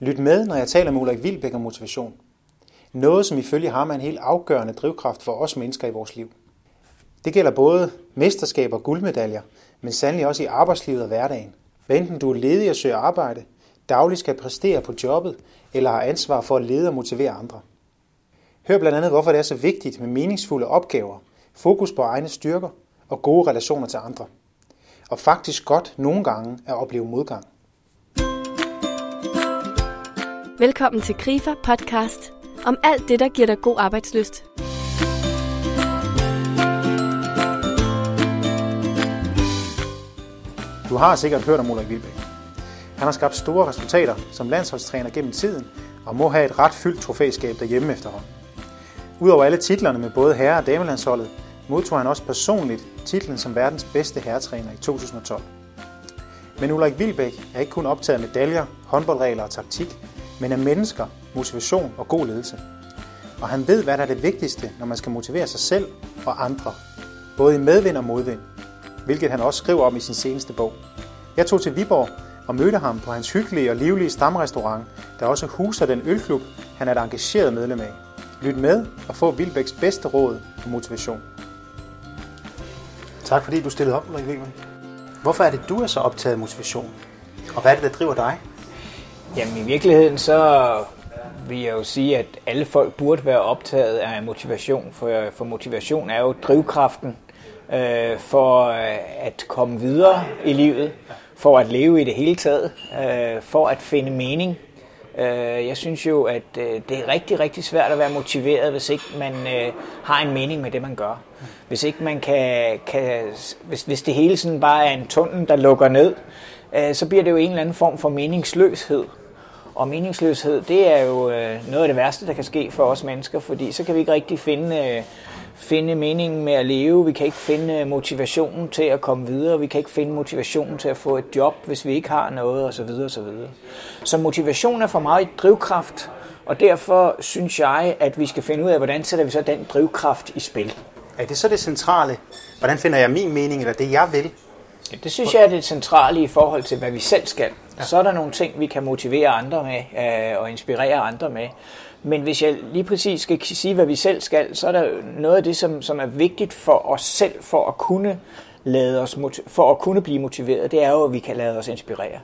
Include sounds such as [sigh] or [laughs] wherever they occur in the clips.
Lyt med, når jeg taler med Ulrik Vilbæk om motivation. Noget, som ifølge ham er en helt afgørende drivkraft for os mennesker i vores liv. Det gælder både mesterskaber og guldmedaljer, men sandelig også i arbejdslivet og hverdagen. Hvad enten du er ledig og søger arbejde, dagligt skal præstere på jobbet, eller har ansvar for at lede og motivere andre. Hør blandt andet, hvorfor det er så vigtigt med meningsfulde opgaver, fokus på egne styrker og gode relationer til andre. Og faktisk godt nogle gange at opleve modgang. Velkommen til Grifer podcast om alt det, der giver dig god arbejdsløst. Du har sikkert hørt om Ulrik Vilbæk. Han har skabt store resultater som landsholdstræner gennem tiden og må have et ret fyldt trofæskab derhjemme efterhånden. Udover alle titlerne med både herre- og damelandsholdet, modtog han også personligt titlen som verdens bedste herretræner i 2012. Men Ulrik Vilbæk er ikke kun optaget af medaljer, håndboldregler og taktik, men af mennesker, motivation og god ledelse. Og han ved, hvad der er det vigtigste, når man skal motivere sig selv og andre, både i medvind og modvind, hvilket han også skriver om i sin seneste bog. Jeg tog til Viborg og mødte ham på hans hyggelige og livlige stamrestaurant, der også huser den ølklub, han er et engageret medlem af. Lyt med og få Vilbæks bedste råd og motivation. Tak fordi du stillede op, Ulrik Vilbæk. Hvorfor er det, du er så optaget af motivation? Og hvad er det, der driver dig? Jamen i virkeligheden så vil jeg jo sige, at alle folk burde være optaget af motivation, for, for motivation er jo drivkraften øh, for øh, at komme videre i livet, for at leve i det hele taget, øh, for at finde mening. Øh, jeg synes jo, at øh, det er rigtig, rigtig svært at være motiveret, hvis ikke man øh, har en mening med det, man gør. Hvis ikke man kan, kan hvis, hvis det hele sådan bare er en tunnel, der lukker ned, øh, så bliver det jo en eller anden form for meningsløshed. Og meningsløshed, det er jo øh, noget af det værste, der kan ske for os mennesker, fordi så kan vi ikke rigtig finde, øh, finde meningen med at leve, vi kan ikke finde øh, motivationen til at komme videre, vi kan ikke finde motivationen til at få et job, hvis vi ikke har noget osv. osv. Så motivation er for mig et drivkraft, og derfor synes jeg, at vi skal finde ud af, hvordan sætter vi så den drivkraft i spil. Er det så det centrale? Hvordan finder jeg min mening, eller det jeg vil? Ja, det synes jeg er det centrale i forhold til, hvad vi selv skal. Ja. Så er der nogle ting, vi kan motivere andre med øh, og inspirere andre med. Men hvis jeg lige præcis skal sige, hvad vi selv skal, så er der noget af det, som, som er vigtigt for os selv, for at kunne lade os, for at kunne blive motiveret, det er jo, at vi kan lade os inspirere.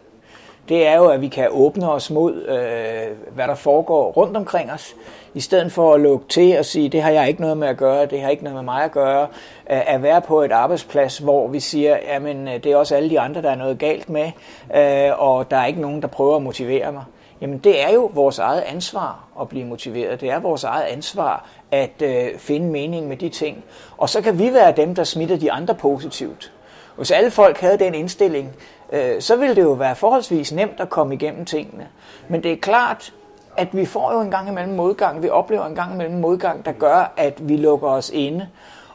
Det er jo, at vi kan åbne os mod, øh, hvad der foregår rundt omkring os, i stedet for at lukke til og sige, det har jeg ikke noget med at gøre, det har ikke noget med mig at gøre, at være på et arbejdsplads, hvor vi siger, jamen øh, det er også alle de andre, der er noget galt med, øh, og der er ikke nogen, der prøver at motivere mig. Jamen det er jo vores eget ansvar at blive motiveret. Det er vores eget ansvar at øh, finde mening med de ting. Og så kan vi være dem, der smitter de andre positivt. Hvis alle folk havde den indstilling, øh, så ville det jo være forholdsvis nemt at komme igennem tingene. Men det er klart, at vi får jo en gang imellem modgang, vi oplever en gang imellem modgang, der gør, at vi lukker os inde.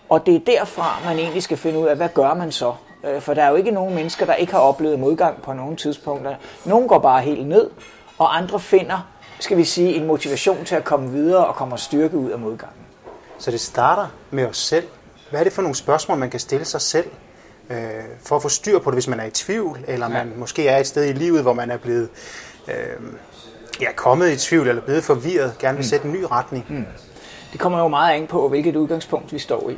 Og det er derfra, man egentlig skal finde ud af, hvad gør man så? Øh, for der er jo ikke nogen mennesker, der ikke har oplevet modgang på nogle tidspunkter. Nogle går bare helt ned, og andre finder, skal vi sige, en motivation til at komme videre og komme styrke ud af modgangen. Så det starter med os selv. Hvad er det for nogle spørgsmål, man kan stille sig selv, øh, for at få styr på det, hvis man er i tvivl, eller man ja. måske er et sted i livet, hvor man er blevet øh, ja, kommet i tvivl eller blevet forvirret, gerne vil mm. sætte en ny retning? Mm. Det kommer jo meget an på, hvilket udgangspunkt vi står i.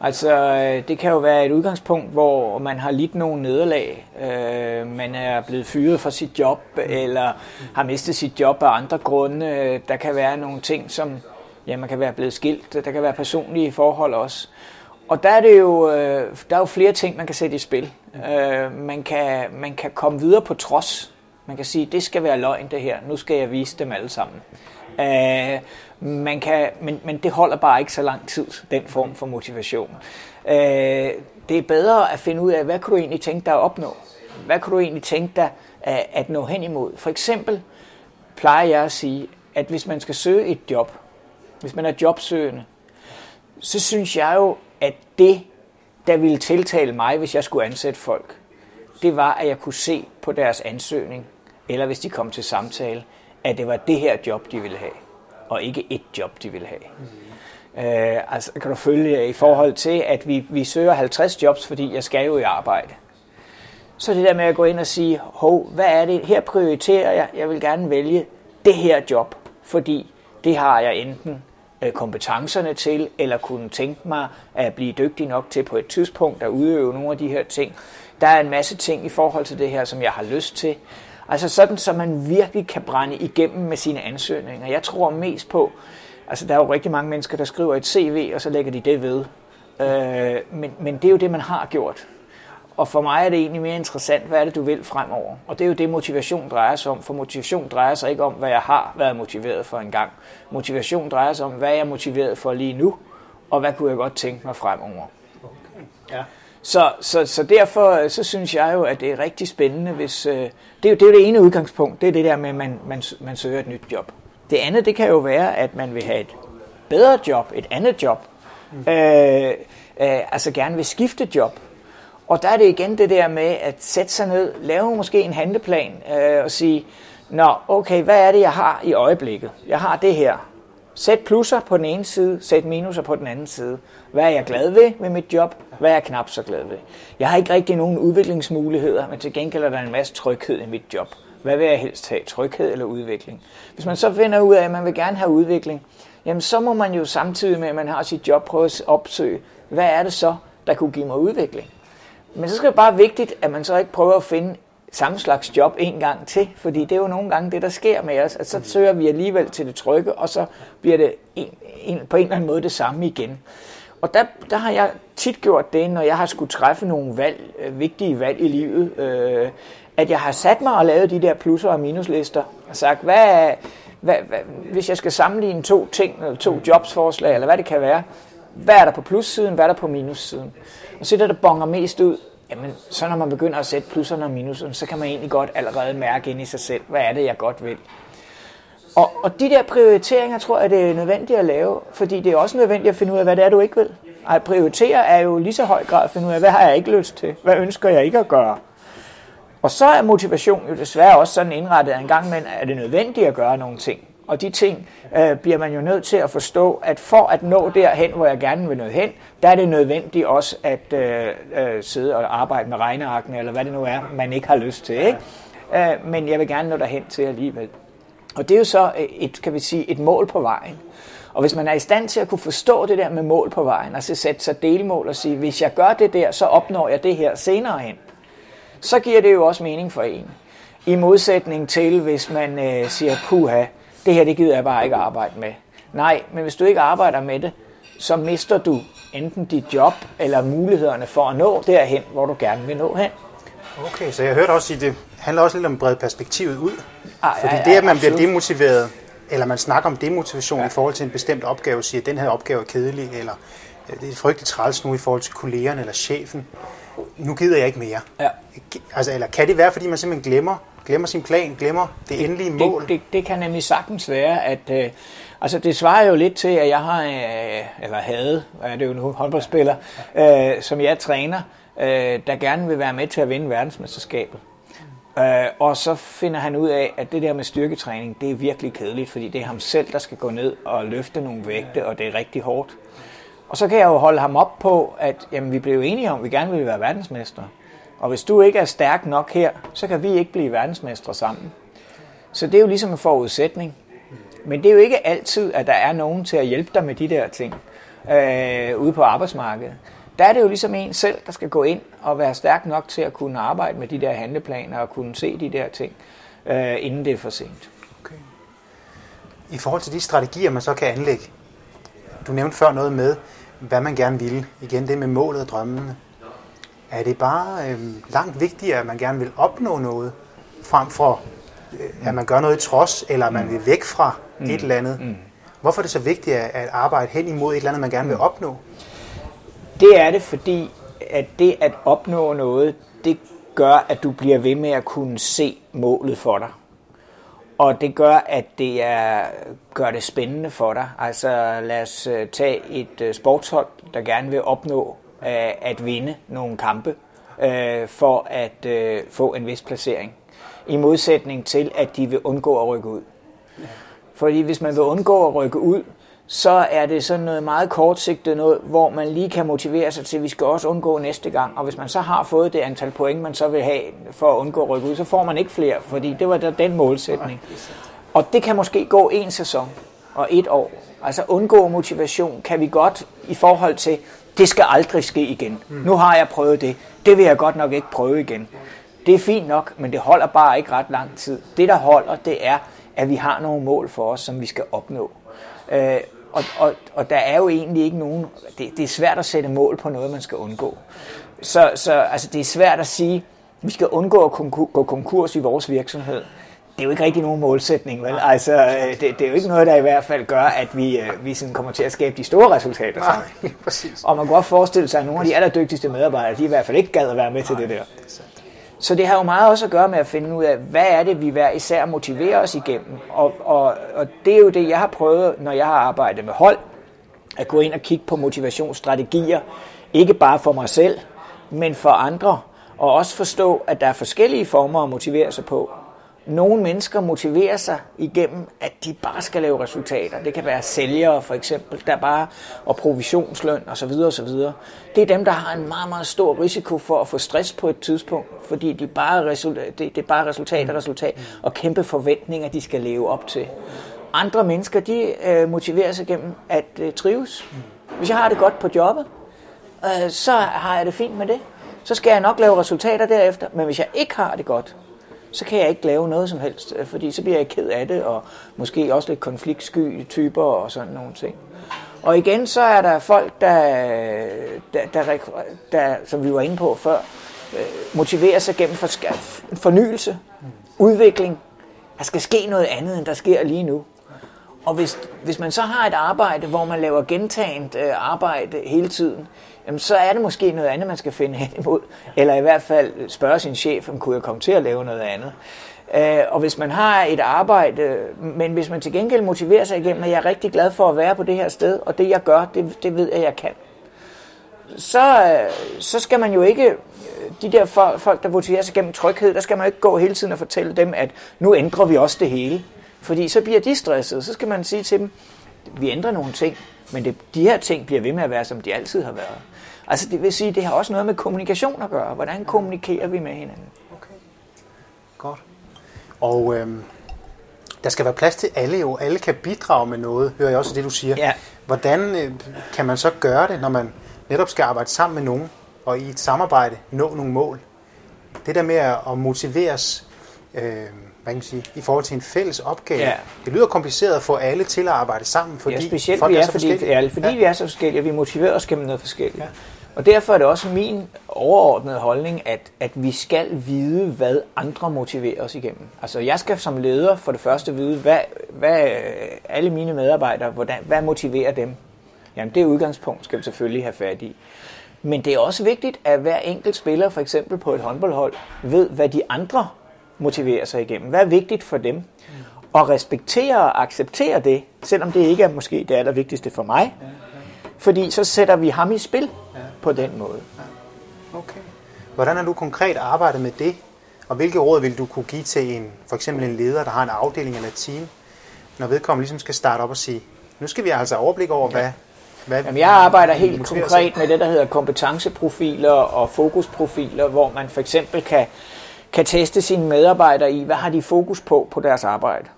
Altså, det kan jo være et udgangspunkt, hvor man har lidt nogle nederlag. Øh, man er blevet fyret fra sit job, eller har mistet sit job af andre grunde. Der kan være nogle ting, som ja, man kan være blevet skilt. Der kan være personlige forhold også. Og der er, det jo, øh, der er jo flere ting, man kan sætte i spil. Øh, man, kan, man kan komme videre på trods. Man kan sige, det skal være løgn det her. Nu skal jeg vise dem alle sammen. Øh, man kan, men, men det holder bare ikke så lang tid, den form for motivation. Øh, det er bedre at finde ud af, hvad kan du egentlig tænke dig at opnå? Hvad kan du egentlig tænke dig at, at nå hen imod? For eksempel plejer jeg at sige, at hvis man skal søge et job, hvis man er jobsøgende, så synes jeg jo, at det, der ville tiltale mig, hvis jeg skulle ansætte folk, det var, at jeg kunne se på deres ansøgning, eller hvis de kom til samtale, at det var det her job, de ville have, og ikke et job, de ville have. Mm. Øh, altså kan du følge øh, i forhold til, at vi, vi søger 50 jobs, fordi jeg skal jo i arbejde. Så det der med at gå ind og sige, hov, hvad er det? Her prioriterer jeg, jeg vil gerne vælge det her job, fordi det har jeg enten Øh, kompetencerne til, eller kunne tænke mig at blive dygtig nok til på et tidspunkt at udøve nogle af de her ting. Der er en masse ting i forhold til det her, som jeg har lyst til. Altså sådan, så man virkelig kan brænde igennem med sine ansøgninger. Jeg tror mest på, altså der er jo rigtig mange mennesker, der skriver et CV, og så lægger de det ved. Øh, men, men det er jo det, man har gjort. Og for mig er det egentlig mere interessant, hvad er det, du vil fremover? Og det er jo det, motivation drejer sig om. For motivation drejer sig ikke om, hvad jeg har været motiveret for en gang. Motivation drejer sig om, hvad jeg er motiveret for lige nu, og hvad kunne jeg godt tænke mig fremover. Okay. Ja. Så, så, så derfor så synes jeg jo, at det er rigtig spændende, hvis... Øh, det, er jo, det er jo det ene udgangspunkt, det er det der med, at man, man, man søger et nyt job. Det andet, det kan jo være, at man vil have et bedre job, et andet job. Mm. Øh, øh, altså gerne vil skifte job. Og der er det igen det der med at sætte sig ned, lave måske en handleplan øh, og sige, nå okay, hvad er det, jeg har i øjeblikket? Jeg har det her. Sæt plusser på den ene side, sæt minuser på den anden side. Hvad er jeg glad ved med mit job? Hvad er jeg knap så glad ved? Jeg har ikke rigtig nogen udviklingsmuligheder, men til gengæld er der en masse tryghed i mit job. Hvad vil jeg helst have? Tryghed eller udvikling? Hvis man så finder ud af, at man vil gerne have udvikling, jamen så må man jo samtidig med, at man har sit job, prøve at opsøge, hvad er det så, der kunne give mig udvikling? Men så skal det bare vigtigt, at man så ikke prøver at finde samme slags job en gang til, fordi det er jo nogle gange det, der sker med os, at så søger vi alligevel til det trygge, og så bliver det en, en, på en eller anden måde det samme igen. Og der, der har jeg tit gjort det, når jeg har skulle træffe nogle valg, øh, vigtige valg i livet, øh, at jeg har sat mig og lavet de der plusser og minuslister, og sagt, hvad, hvad, hvad, hvis jeg skal sammenligne to ting, eller to jobsforslag, eller hvad det kan være, hvad er der på plussiden, hvad er der på minussiden? Og så det, der bonger mest ud, jamen, så når man begynder at sætte plusserne og minuserne, så kan man egentlig godt allerede mærke ind i sig selv, hvad er det, jeg godt vil. Og, og de der prioriteringer, tror jeg, det er nødvendigt at lave, fordi det er også nødvendigt at finde ud af, hvad det er, du ikke vil. At prioritere er jo lige så høj grad at finde ud af, hvad har jeg ikke lyst til? Hvad ønsker jeg ikke at gøre? Og så er motivation jo desværre også sådan indrettet, at en gang imellem er det nødvendigt at gøre nogle ting. Og de ting øh, bliver man jo nødt til at forstå, at for at nå derhen, hvor jeg gerne vil nå hen, der er det nødvendigt også at øh, øh, sidde og arbejde med regnearkene, eller hvad det nu er, man ikke har lyst til. Ikke? Øh, men jeg vil gerne nå derhen til alligevel. Og det er jo så et, kan vi sige, et mål på vejen. Og hvis man er i stand til at kunne forstå det der med mål på vejen, og så sætte sig delmål og sige, hvis jeg gør det der, så opnår jeg det her senere hen, så giver det jo også mening for en. I modsætning til, hvis man øh, siger, puha, det her det gider jeg bare ikke arbejde med. Nej, men hvis du ikke arbejder med det, så mister du enten dit job eller mulighederne for at nå derhen, hvor du gerne vil nå hen. Okay, så jeg hørte også sige, det handler også lidt om bredt perspektivet ud. Ah, Fordi ja, ja, det, at man absolut. bliver demotiveret, eller man snakker om demotivation ja. i forhold til en bestemt opgave, siger, at den her opgave er kedelig, eller det er frygteligt træls nu i forhold til kollegerne eller chefen. Nu gider jeg ikke mere. Ja. Altså, eller kan det være, fordi man simpelthen glemmer, glemmer sin plan, glemmer det endelige mål? Det, det, det kan nemlig sagtens være, at øh, altså det svarer jo lidt til, at jeg har, øh, eller havde, er det jo nu håndboldspiller, øh, som jeg træner, øh, der gerne vil være med til at vinde verdensmesterskabet. Øh, og så finder han ud af, at det der med styrketræning, det er virkelig kedeligt, fordi det er ham selv, der skal gå ned og løfte nogle vægte, og det er rigtig hårdt. Og så kan jeg jo holde ham op på, at jamen, vi blev enige om, at vi gerne ville være verdensmester. Og hvis du ikke er stærk nok her, så kan vi ikke blive verdensmestre sammen. Så det er jo ligesom en forudsætning. Men det er jo ikke altid, at der er nogen til at hjælpe dig med de der ting øh, ude på arbejdsmarkedet. Der er det jo ligesom en selv, der skal gå ind og være stærk nok til at kunne arbejde med de der handleplaner og kunne se de der ting, øh, inden det er for sent. Okay. I forhold til de strategier, man så kan anlægge, du nævnte før noget med, hvad man gerne vil. Igen det med målet og drømmene. Er det bare øh, langt vigtigere, at man gerne vil opnå noget, frem for øh, at man gør noget i trods, eller at man vil væk fra mm. et eller andet? Mm. Hvorfor er det så vigtigt at arbejde hen imod et eller andet, man gerne vil opnå? Det er det, fordi at det at opnå noget, det gør, at du bliver ved med at kunne se målet for dig. Og det gør, at det er, gør det spændende for dig. Altså lad os øh, tage et øh, sportshold, der gerne vil opnå Øh, at vinde nogle kampe øh, for at øh, få en vis placering. I modsætning til, at de vil undgå at rykke ud. Fordi hvis man vil undgå at rykke ud, så er det sådan noget meget kortsigtet noget, hvor man lige kan motivere sig til, at vi skal også undgå næste gang. Og hvis man så har fået det antal point, man så vil have for at undgå at rykke ud, så får man ikke flere, fordi det var da den målsætning. Og det kan måske gå en sæson og et år. Altså undgå motivation kan vi godt i forhold til, det skal aldrig ske igen. Nu har jeg prøvet det. Det vil jeg godt nok ikke prøve igen. Det er fint nok, men det holder bare ikke ret lang tid. Det, der holder, det er, at vi har nogle mål for os, som vi skal opnå. Øh, og, og, og der er jo egentlig ikke nogen... Det, det er svært at sætte mål på noget, man skal undgå. Så, så altså, det er svært at sige, at vi skal undgå at gå konkurs i vores virksomhed. Det er jo ikke rigtig nogen målsætning, vel? Altså, øh, det, det er jo ikke noget, der i hvert fald gør, at vi, øh, vi sådan kommer til at skabe de store resultater. Nej, præcis. Og man kan godt forestille sig, at nogle af de allerdygtigste medarbejdere, de i hvert fald ikke gad at være med til det der. Så det har jo meget også at gøre med at finde ud af, hvad er det, vi hver især motiverer os igennem. Og, og, og det er jo det, jeg har prøvet, når jeg har arbejdet med hold, at gå ind og kigge på motivationsstrategier, ikke bare for mig selv, men for andre, og også forstå, at der er forskellige former at motivere sig på. Nogle mennesker motiverer sig igennem, at de bare skal lave resultater. Det kan være sælgere for eksempel, der bare og provisionsløn osv. osv. Det er dem, der har en meget, meget stor risiko for at få stress på et tidspunkt, fordi de bare det, det er bare resultat og resultat og kæmpe forventninger, de skal leve op til. Andre mennesker, de øh, motiverer sig gennem at øh, trives. Hvis jeg har det godt på jobbet, øh, så har jeg det fint med det. Så skal jeg nok lave resultater derefter. Men hvis jeg ikke har det godt, så kan jeg ikke lave noget som helst, øh, fordi så bliver jeg ked af det, og måske også lidt konfliktsky typer og sådan nogle ting. Og igen, så er der folk, der, der, der, der som vi var inde på før, øh, motiverer sig gennem for, fornyelse, udvikling. Der skal ske noget andet, end der sker lige nu. Og hvis, hvis man så har et arbejde, hvor man laver gentagent øh, arbejde hele tiden, jamen så er det måske noget andet, man skal finde hen imod. Eller i hvert fald spørge sin chef, om kunne jeg komme til at lave noget andet. Øh, og hvis man har et arbejde, men hvis man til gengæld motiverer sig igennem, at jeg er rigtig glad for at være på det her sted, og det jeg gør, det, det ved jeg, jeg kan, så, øh, så skal man jo ikke, øh, de der folk, der motiverer sig gennem tryghed, der skal man jo ikke gå hele tiden og fortælle dem, at nu ændrer vi også det hele. Fordi så bliver de stresset. Så skal man sige til dem, vi ændrer nogle ting, men det, de her ting bliver ved med at være, som de altid har været. Altså det vil sige, det har også noget med kommunikation at gøre. Hvordan kommunikerer vi med hinanden? Okay. Godt. Og øhm, der skal være plads til alle jo. Alle kan bidrage med noget, hører jeg også det, du siger. Ja. Hvordan øh, kan man så gøre det, når man netop skal arbejde sammen med nogen, og i et samarbejde nå nogle mål? Det der med at motiveres, øh, hvad kan man sige, i forhold til en fælles opgave. Ja. Det lyder kompliceret at få alle til at arbejde sammen, fordi ja, specielt folk vi er, er så fordi, forskellige. ja, fordi ja. vi er så forskellige, og vi motiverer os gennem noget forskelligt. Ja. Og derfor er det også min overordnede holdning, at, at vi skal vide, hvad andre motiverer os igennem. Altså jeg skal som leder for det første vide, hvad, hvad øh, alle mine medarbejdere, hvordan, hvad motiverer dem? Jamen det udgangspunkt skal vi selvfølgelig have fat i. Men det er også vigtigt, at hver enkelt spiller, for eksempel på et håndboldhold, ved, hvad de andre motiverer sig igennem. Hvad er vigtigt for dem? Og respektere og acceptere det, selvom det ikke er måske det allervigtigste for mig. Fordi så sætter vi ham i spil på den måde. Okay. Hvordan har du konkret arbejdet med det? Og hvilke råd vil du kunne give til en, for eksempel en leder, der har en afdeling eller et team, når vedkommende ligesom skal starte op og sige, nu skal vi altså overblik over, hvad, hvad Jamen, jeg arbejder helt konkret med det, der hedder kompetenceprofiler og fokusprofiler, hvor man for eksempel kan, kan teste sine medarbejdere i, hvad har de fokus på på deres arbejde.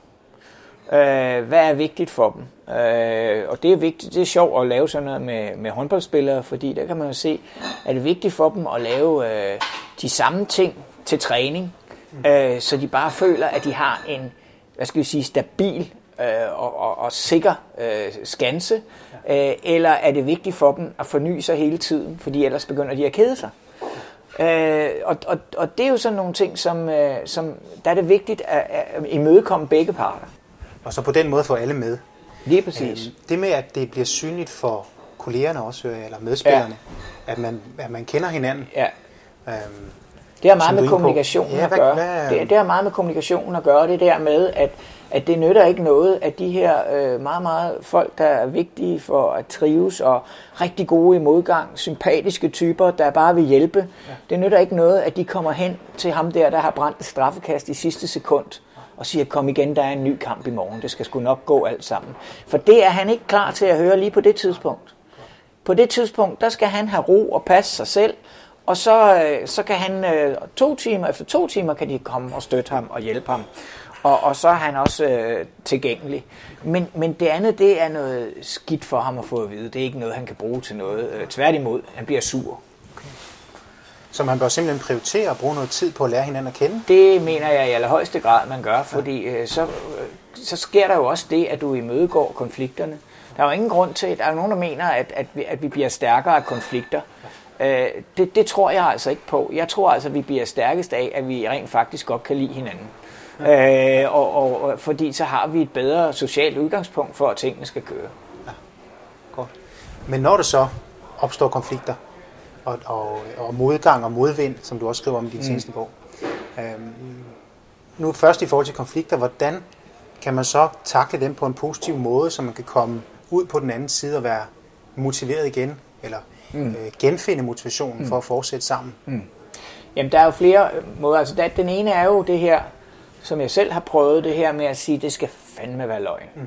Øh, hvad er vigtigt for dem? Øh, og det er vigtigt, det er sjovt at lave sådan noget med, med håndboldspillere, fordi der kan man jo se, at det er vigtigt for dem at lave øh, de samme ting til træning, øh, så de bare føler, at de har en, hvad skal vi sige, stabil øh, og, og, og sikker øh, skanse, øh, eller er det vigtigt for dem at forny sig hele tiden, fordi ellers begynder de at kede sig. Øh, og, og, og det er jo sådan nogle ting, som, øh, som der er det vigtigt at, at imødekomme begge parter. Og så på den måde få alle med. Lige præcis. Øhm, Det med, at det bliver synligt for kollegerne også, jeg, eller medspillerne, ja. at, man, at man kender hinanden. Ja. Øhm, Det har meget med kommunikation Ja, at gøre. hvad- Det, det har meget med kommunikation at gøre. Det der med, at, at det nytter ikke noget, at de her øh, meget, meget folk, der er vigtige for at trives og rigtig gode i modgang, sympatiske typer, der bare vil hjælpe. Ja. Det nytter ikke noget, at de kommer hen til ham der, der har brændt straffekast i sidste sekund og siger, kom igen, der er en ny kamp i morgen, det skal sgu nok gå alt sammen. For det er han ikke klar til at høre lige på det tidspunkt. På det tidspunkt, der skal han have ro og passe sig selv, og så, øh, så kan han øh, to timer, efter to timer kan de komme og støtte ham og hjælpe ham. Og, og så er han også øh, tilgængelig. Men, men det andet, det er noget skidt for ham at få at vide. Det er ikke noget, han kan bruge til noget. Øh, tværtimod, han bliver sur. Så man bør simpelthen prioritere at bruge noget tid på at lære hinanden at kende? Det mener jeg i allerhøjeste grad, man gør, fordi øh, så, øh, så sker der jo også det, at du imødegår konflikterne. Der er jo ingen grund til, at der er nogen, der mener, at, at, vi, at vi bliver stærkere af konflikter. Øh, det, det tror jeg altså ikke på. Jeg tror altså, at vi bliver stærkest af, at vi rent faktisk godt kan lide hinanden. Øh, og, og, og, fordi så har vi et bedre socialt udgangspunkt for, at tingene skal køre. Ja, godt. Men når der så opstår konflikter, og, og, og modgang og modvind, som du også skriver om i din mm. seneste bog, øh, nu først i forhold til konflikter, hvordan kan man så takle dem på en positiv måde, så man kan komme ud på den anden side og være motiveret igen, eller mm. øh, genfinde motivationen mm. for at fortsætte sammen? Mm. Jamen, der er jo flere måder. Altså, der, den ene er jo det her, som jeg selv har prøvet, det her med at sige, det skal fandme være løgn. Mm.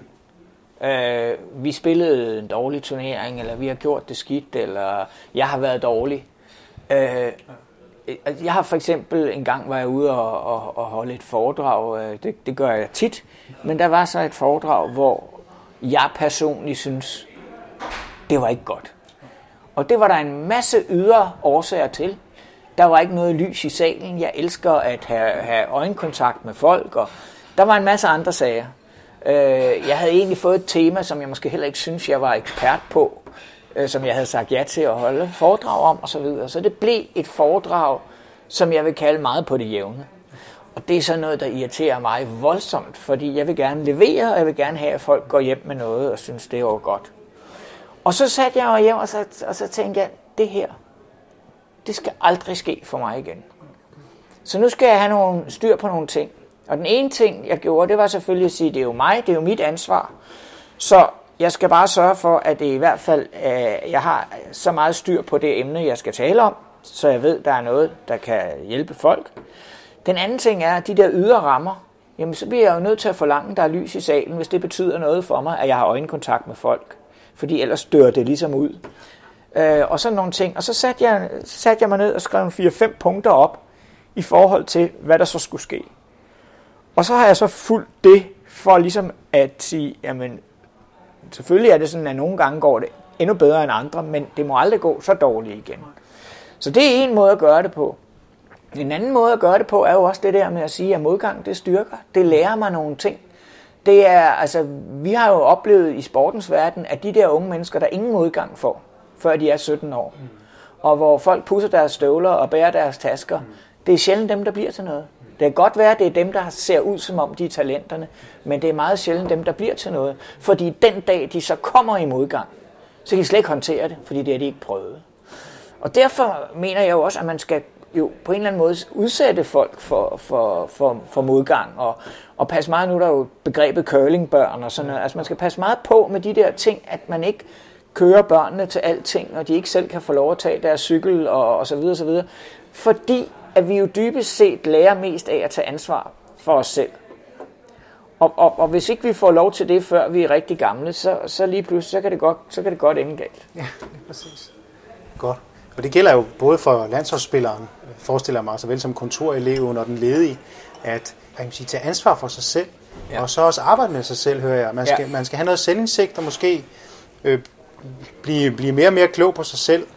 Øh, vi spillede en dårlig turnering, eller vi har gjort det skidt, eller jeg har været dårlig. Øh, jeg har for eksempel en gang var jeg ude og, og, og holde et foredrag, øh, det, det gør jeg tit, men der var så et foredrag, hvor jeg personligt synes, det var ikke godt. Og det var der en masse ydre årsager til. Der var ikke noget lys i salen. Jeg elsker at have, have øjenkontakt med folk, og der var en masse andre sager. Øh, jeg havde egentlig fået et tema, som jeg måske heller ikke synes, jeg var ekspert på, øh, som jeg havde sagt ja til at holde foredrag om osv. Så, videre. så det blev et foredrag, som jeg vil kalde meget på det jævne. Og det er så noget, der irriterer mig voldsomt, fordi jeg vil gerne levere, og jeg vil gerne have, at folk går hjem med noget og synes, det er godt. Og så satte jeg mig hjem, og så, og så tænkte jeg, det her, det skal aldrig ske for mig igen. Så nu skal jeg have nogle styr på nogle ting. Og den ene ting, jeg gjorde, det var selvfølgelig at sige, det er jo mig, det er jo mit ansvar. Så jeg skal bare sørge for, at det i hvert fald, øh, jeg har så meget styr på det emne, jeg skal tale om, så jeg ved, der er noget, der kan hjælpe folk. Den anden ting er, at de der ydre rammer, jamen så bliver jeg jo nødt til at forlange, at der er lys i salen, hvis det betyder noget for mig, at jeg har øjenkontakt med folk. Fordi ellers dør det ligesom ud. Øh, og sådan nogle ting. Og så satte jeg, satte jeg mig ned og skrev 4-5 punkter op i forhold til, hvad der så skulle ske. Og så har jeg så fulgt det for ligesom at sige, jamen selvfølgelig er det sådan, at nogle gange går det endnu bedre end andre, men det må aldrig gå så dårligt igen. Så det er en måde at gøre det på. En anden måde at gøre det på er jo også det der med at sige, at modgang det styrker. Det lærer mig nogle ting. Det er, altså, vi har jo oplevet i sportens verden, at de der unge mennesker, der ingen modgang får, før de er 17 år, mm. og hvor folk pusser deres støvler og bærer deres tasker, mm det er sjældent dem, der bliver til noget. Det kan godt være, at det er dem, der ser ud som om de er talenterne, men det er meget sjældent dem, der bliver til noget. Fordi den dag, de så kommer i modgang, så kan de slet ikke håndtere det, fordi det har de ikke prøvet. Og derfor mener jeg jo også, at man skal jo på en eller anden måde udsætte folk for, for, for, for modgang, og, og passe meget, nu er der jo begrebet curlingbørn og sådan noget, altså man skal passe meget på med de der ting, at man ikke kører børnene til alting, og de ikke selv kan få lov at tage deres cykel og, og så videre, og så videre. Fordi at vi jo dybest set lærer mest af at tage ansvar for os selv. Og, og, og hvis ikke vi får lov til det, før vi er rigtig gamle, så, så lige pludselig, så kan det godt, så kan det godt ende galt. Ja, det er præcis. Godt. Og det gælder jo både for landsholdsspilleren, forestiller mig, såvel som kontoreleven og den ledige, at jeg kan sige, tage ansvar for sig selv, ja. og så også arbejde med sig selv, hører jeg. Man skal, ja. man skal have noget selvindsigt, og måske øh, blive, blive mere og mere klog på sig selv,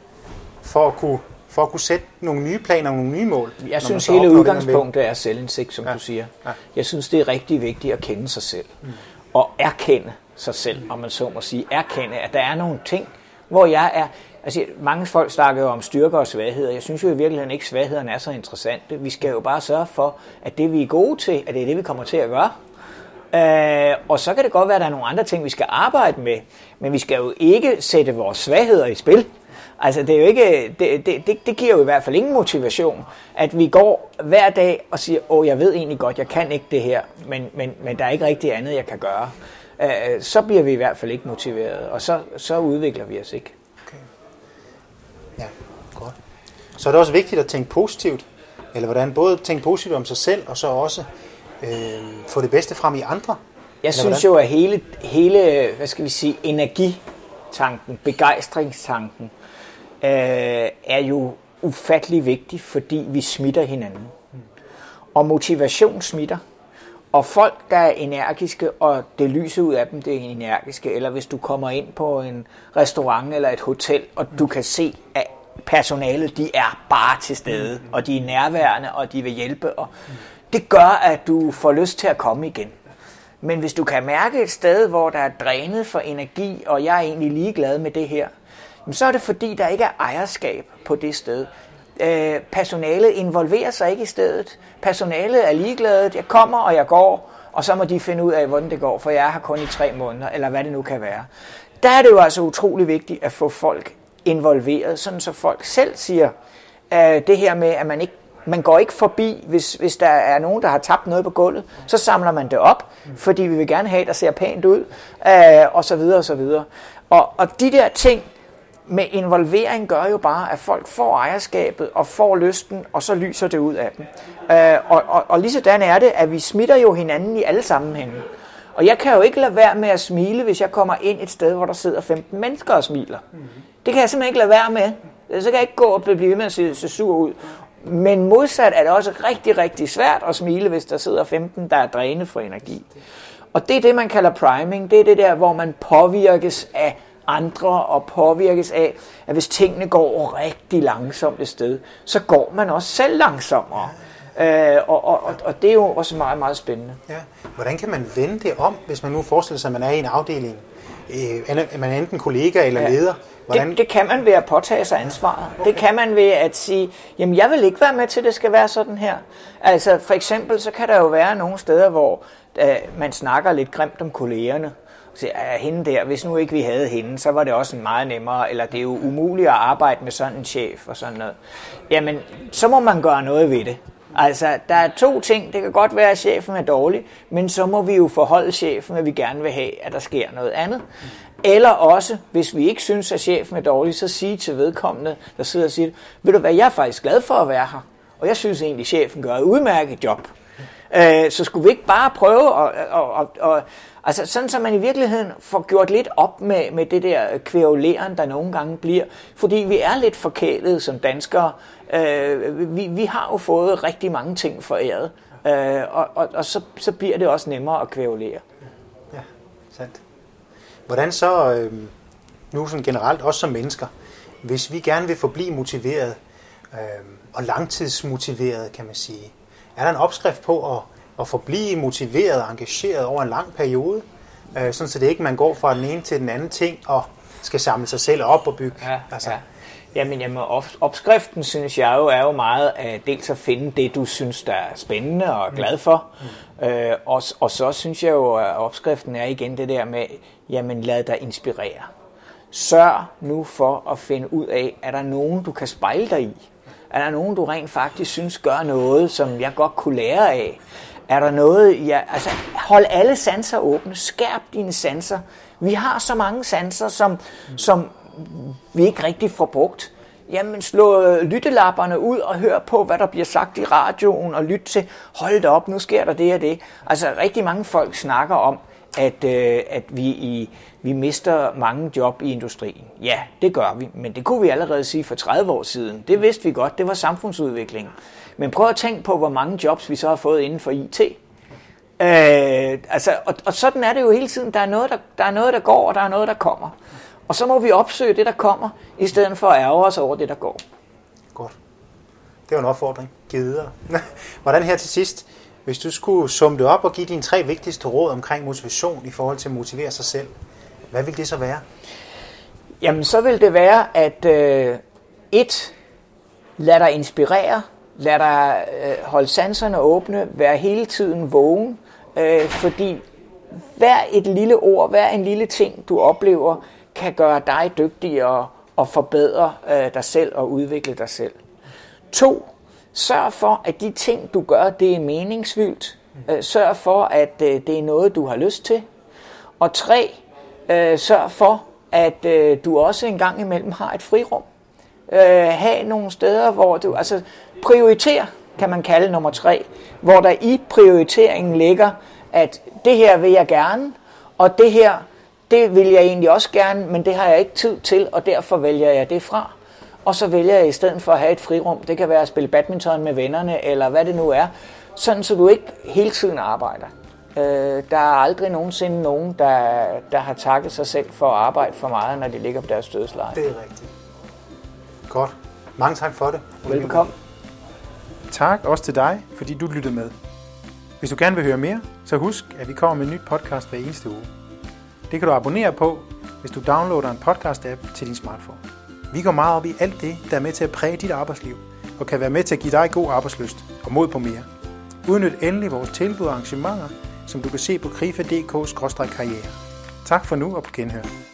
for at kunne, for at kunne sætte nogle nye planer og nogle nye mål. Jeg synes hele udgangspunktet er selvindsigt, som ja. du siger. Ja. Jeg synes, det er rigtig vigtigt at kende sig selv. Mm. Og erkende sig selv, om man så må sige. Erkende, at der er nogle ting, hvor jeg er... Altså, mange folk snakker jo om styrker og svagheder. Jeg synes jo i virkeligheden ikke, at svaghederne er så interessante. Vi skal jo bare sørge for, at det vi er gode til, at det er det, vi kommer til at gøre. Øh, og så kan det godt være, at der er nogle andre ting, vi skal arbejde med, men vi skal jo ikke sætte vores svagheder i spil. Altså det er jo ikke, det, det, det, det giver jo i hvert fald ingen motivation, at vi går hver dag og siger, åh, jeg ved egentlig godt, jeg kan ikke det her, men, men, men der er ikke rigtig andet, jeg kan gøre. Øh, så bliver vi i hvert fald ikke motiveret, og så, så udvikler vi os ikke. Okay. Ja, godt. Så er det også vigtigt at tænke positivt, eller hvordan både tænke positivt om sig selv, og så også øh, få det bedste frem i andre? Jeg Eller synes hvordan? jo, at hele, hele, hvad skal vi sige, energitanken, begejstringstanken, øh, er jo ufattelig vigtig, fordi vi smitter hinanden. Og motivation smitter. Og folk, der er energiske, og det lyser ud af dem, det er energiske, eller hvis du kommer ind på en restaurant eller et hotel, og du kan se, at personalet, de er bare til stede, og de er nærværende, og de vil hjælpe, og det gør, at du får lyst til at komme igen. Men hvis du kan mærke et sted, hvor der er drænet for energi, og jeg er egentlig ligeglad med det her, så er det fordi, der ikke er ejerskab på det sted. Øh, personalet involverer sig ikke i stedet. Personalet er ligeglade. Jeg kommer, og jeg går, og så må de finde ud af, hvordan det går, for jeg er her kun i tre måneder, eller hvad det nu kan være. Der er det jo altså utrolig vigtigt at få folk involveret, sådan så folk selv siger, øh, det her med, at man ikke man går ikke forbi, hvis, hvis der er nogen, der har tabt noget på gulvet, så samler man det op, fordi vi vil gerne have, at der ser pænt ud, øh, og så videre, og så videre. Og, og de der ting med involvering gør jo bare, at folk får ejerskabet og får lysten, og så lyser det ud af dem. Øh, og, og, og lige sådan er det, at vi smitter jo hinanden i alle sammenhænge. Og jeg kan jo ikke lade være med at smile, hvis jeg kommer ind et sted, hvor der sidder 15 mennesker og smiler. Det kan jeg simpelthen ikke lade være med. Så kan jeg ikke gå og blive ved med at se, se sur ud. Men modsat er det også rigtig, rigtig svært at smile, hvis der sidder 15, der er drænet for energi. Og det er det, man kalder priming. Det er det der, hvor man påvirkes af andre og påvirkes af, at hvis tingene går rigtig langsomt et sted, så går man også selv langsommere. Øh, og, og, og, og det er jo også meget, meget spændende. Ja. Hvordan kan man vende det om, hvis man nu forestiller sig, at man er i en afdeling, øh, man er enten kollega eller ja. leder, Hvordan? Det, det kan man ved at påtage sig ansvaret. Okay. Det kan man ved at sige, jamen jeg vil ikke være med til, at det skal være sådan her. Altså for eksempel, så kan der jo være nogle steder, hvor uh, man snakker lidt grimt om kollegerne. Så er hende der, hvis nu ikke vi havde hende, så var det også meget nemmere, eller det er jo umuligt at arbejde med sådan en chef og sådan noget. Jamen, så må man gøre noget ved det. Altså, der er to ting. Det kan godt være, at chefen er dårlig, men så må vi jo forholde chefen, at vi gerne vil have, at der sker noget andet. Eller også, hvis vi ikke synes, at chefen er dårlig, så sige til vedkommende, der sidder og siger, ved du hvad, jeg er faktisk glad for at være her, og jeg synes egentlig, at chefen gør et udmærket job. Øh, så skulle vi ikke bare prøve at, at, at, at Altså sådan, så man i virkeligheden får gjort lidt op med, med det der kvævleren, der nogle gange bliver. Fordi vi er lidt forkælet som danskere. Øh, vi, vi har jo fået rigtig mange ting foræret. Øh, og og, og så, så bliver det også nemmere at kvævlere. Ja, sandt. Hvordan så, øh, nu sådan generelt, også som mennesker, hvis vi gerne vil forblive motiveret øh, og langtidsmotiveret, kan man sige, er der en opskrift på at, at forblive motiveret og engageret over en lang periode, øh, sådan så det ikke man går fra den ene til den anden ting og skal samle sig selv op og bygge. Ja, altså. ja. Jamen, jamen opskriften synes jeg jo er jo meget at dels at finde det, du synes, der er spændende og glad for. Mm. Øh, og, og så synes jeg jo, at opskriften er igen det der med, jamen lad dig inspirere. Sørg nu for at finde ud af, er der nogen, du kan spejle dig i? Er der nogen, du rent faktisk synes gør noget, som jeg godt kunne lære af? Er der noget, jeg, altså hold alle sanser åbne, skærp dine sanser. Vi har så mange sanser, som, som vi ikke rigtig får brugt. Jamen slå øh, lyttelapperne ud og hør på, hvad der bliver sagt i radioen, og lyt til, hold det op, nu sker der det og det. Altså rigtig mange folk snakker om, at, øh, at vi, i, vi mister mange job i industrien. Ja, det gør vi, men det kunne vi allerede sige for 30 år siden. Det vidste vi godt, det var samfundsudvikling. Men prøv at tænke på, hvor mange jobs vi så har fået inden for IT. Øh, altså, og, og sådan er det jo hele tiden. Der er, noget, der, der er noget, der går, og der er noget, der kommer. Og så må vi opsøge det, der kommer, i stedet for at ærge os over det, der går. Godt. Det var en opfordring. Giv videre. [laughs] Hvordan her til sidst, hvis du skulle summe det op og give dine tre vigtigste råd omkring motivation i forhold til at motivere sig selv, hvad vil det så være? Jamen, så vil det være, at øh, et, lad dig inspirere, lad dig øh, holde sanserne åbne, vær hele tiden vågen, øh, fordi hver et lille ord, hver en lille ting, du oplever, kan gøre dig dygtigere og forbedre øh, dig selv og udvikle dig selv. To, sørg for, at de ting, du gør, det er meningsfyldt. Øh, sørg for, at øh, det er noget, du har lyst til. Og tre, øh, sørg for, at du også en gang imellem har et frirum. Ha' have nogle steder, hvor du altså prioriterer. kan man kalde nummer tre, hvor der i prioriteringen ligger, at det her vil jeg gerne, og det her, det vil jeg egentlig også gerne, men det har jeg ikke tid til, og derfor vælger jeg det fra. Og så vælger jeg i stedet for at have et frirum, det kan være at spille badminton med vennerne, eller hvad det nu er, sådan så du ikke hele tiden arbejder. Øh, der er aldrig nogensinde nogen, der, der har takket sig selv for at arbejde for meget, når de ligger på deres dødsleje. Det er rigtigt. Godt. Mange tak for det. Velkommen. Tak også til dig, fordi du lyttede med. Hvis du gerne vil høre mere, så husk, at vi kommer med en ny podcast hver eneste uge. Det kan du abonnere på, hvis du downloader en podcast-app til din smartphone. Vi går meget op i alt det, der er med til at præge dit arbejdsliv, og kan være med til at give dig god arbejdsløst og mod på mere. Udnyt endelig vores tilbud og arrangementer, som du kan se på krifa.dk-karriere. Tak for nu og på genhør.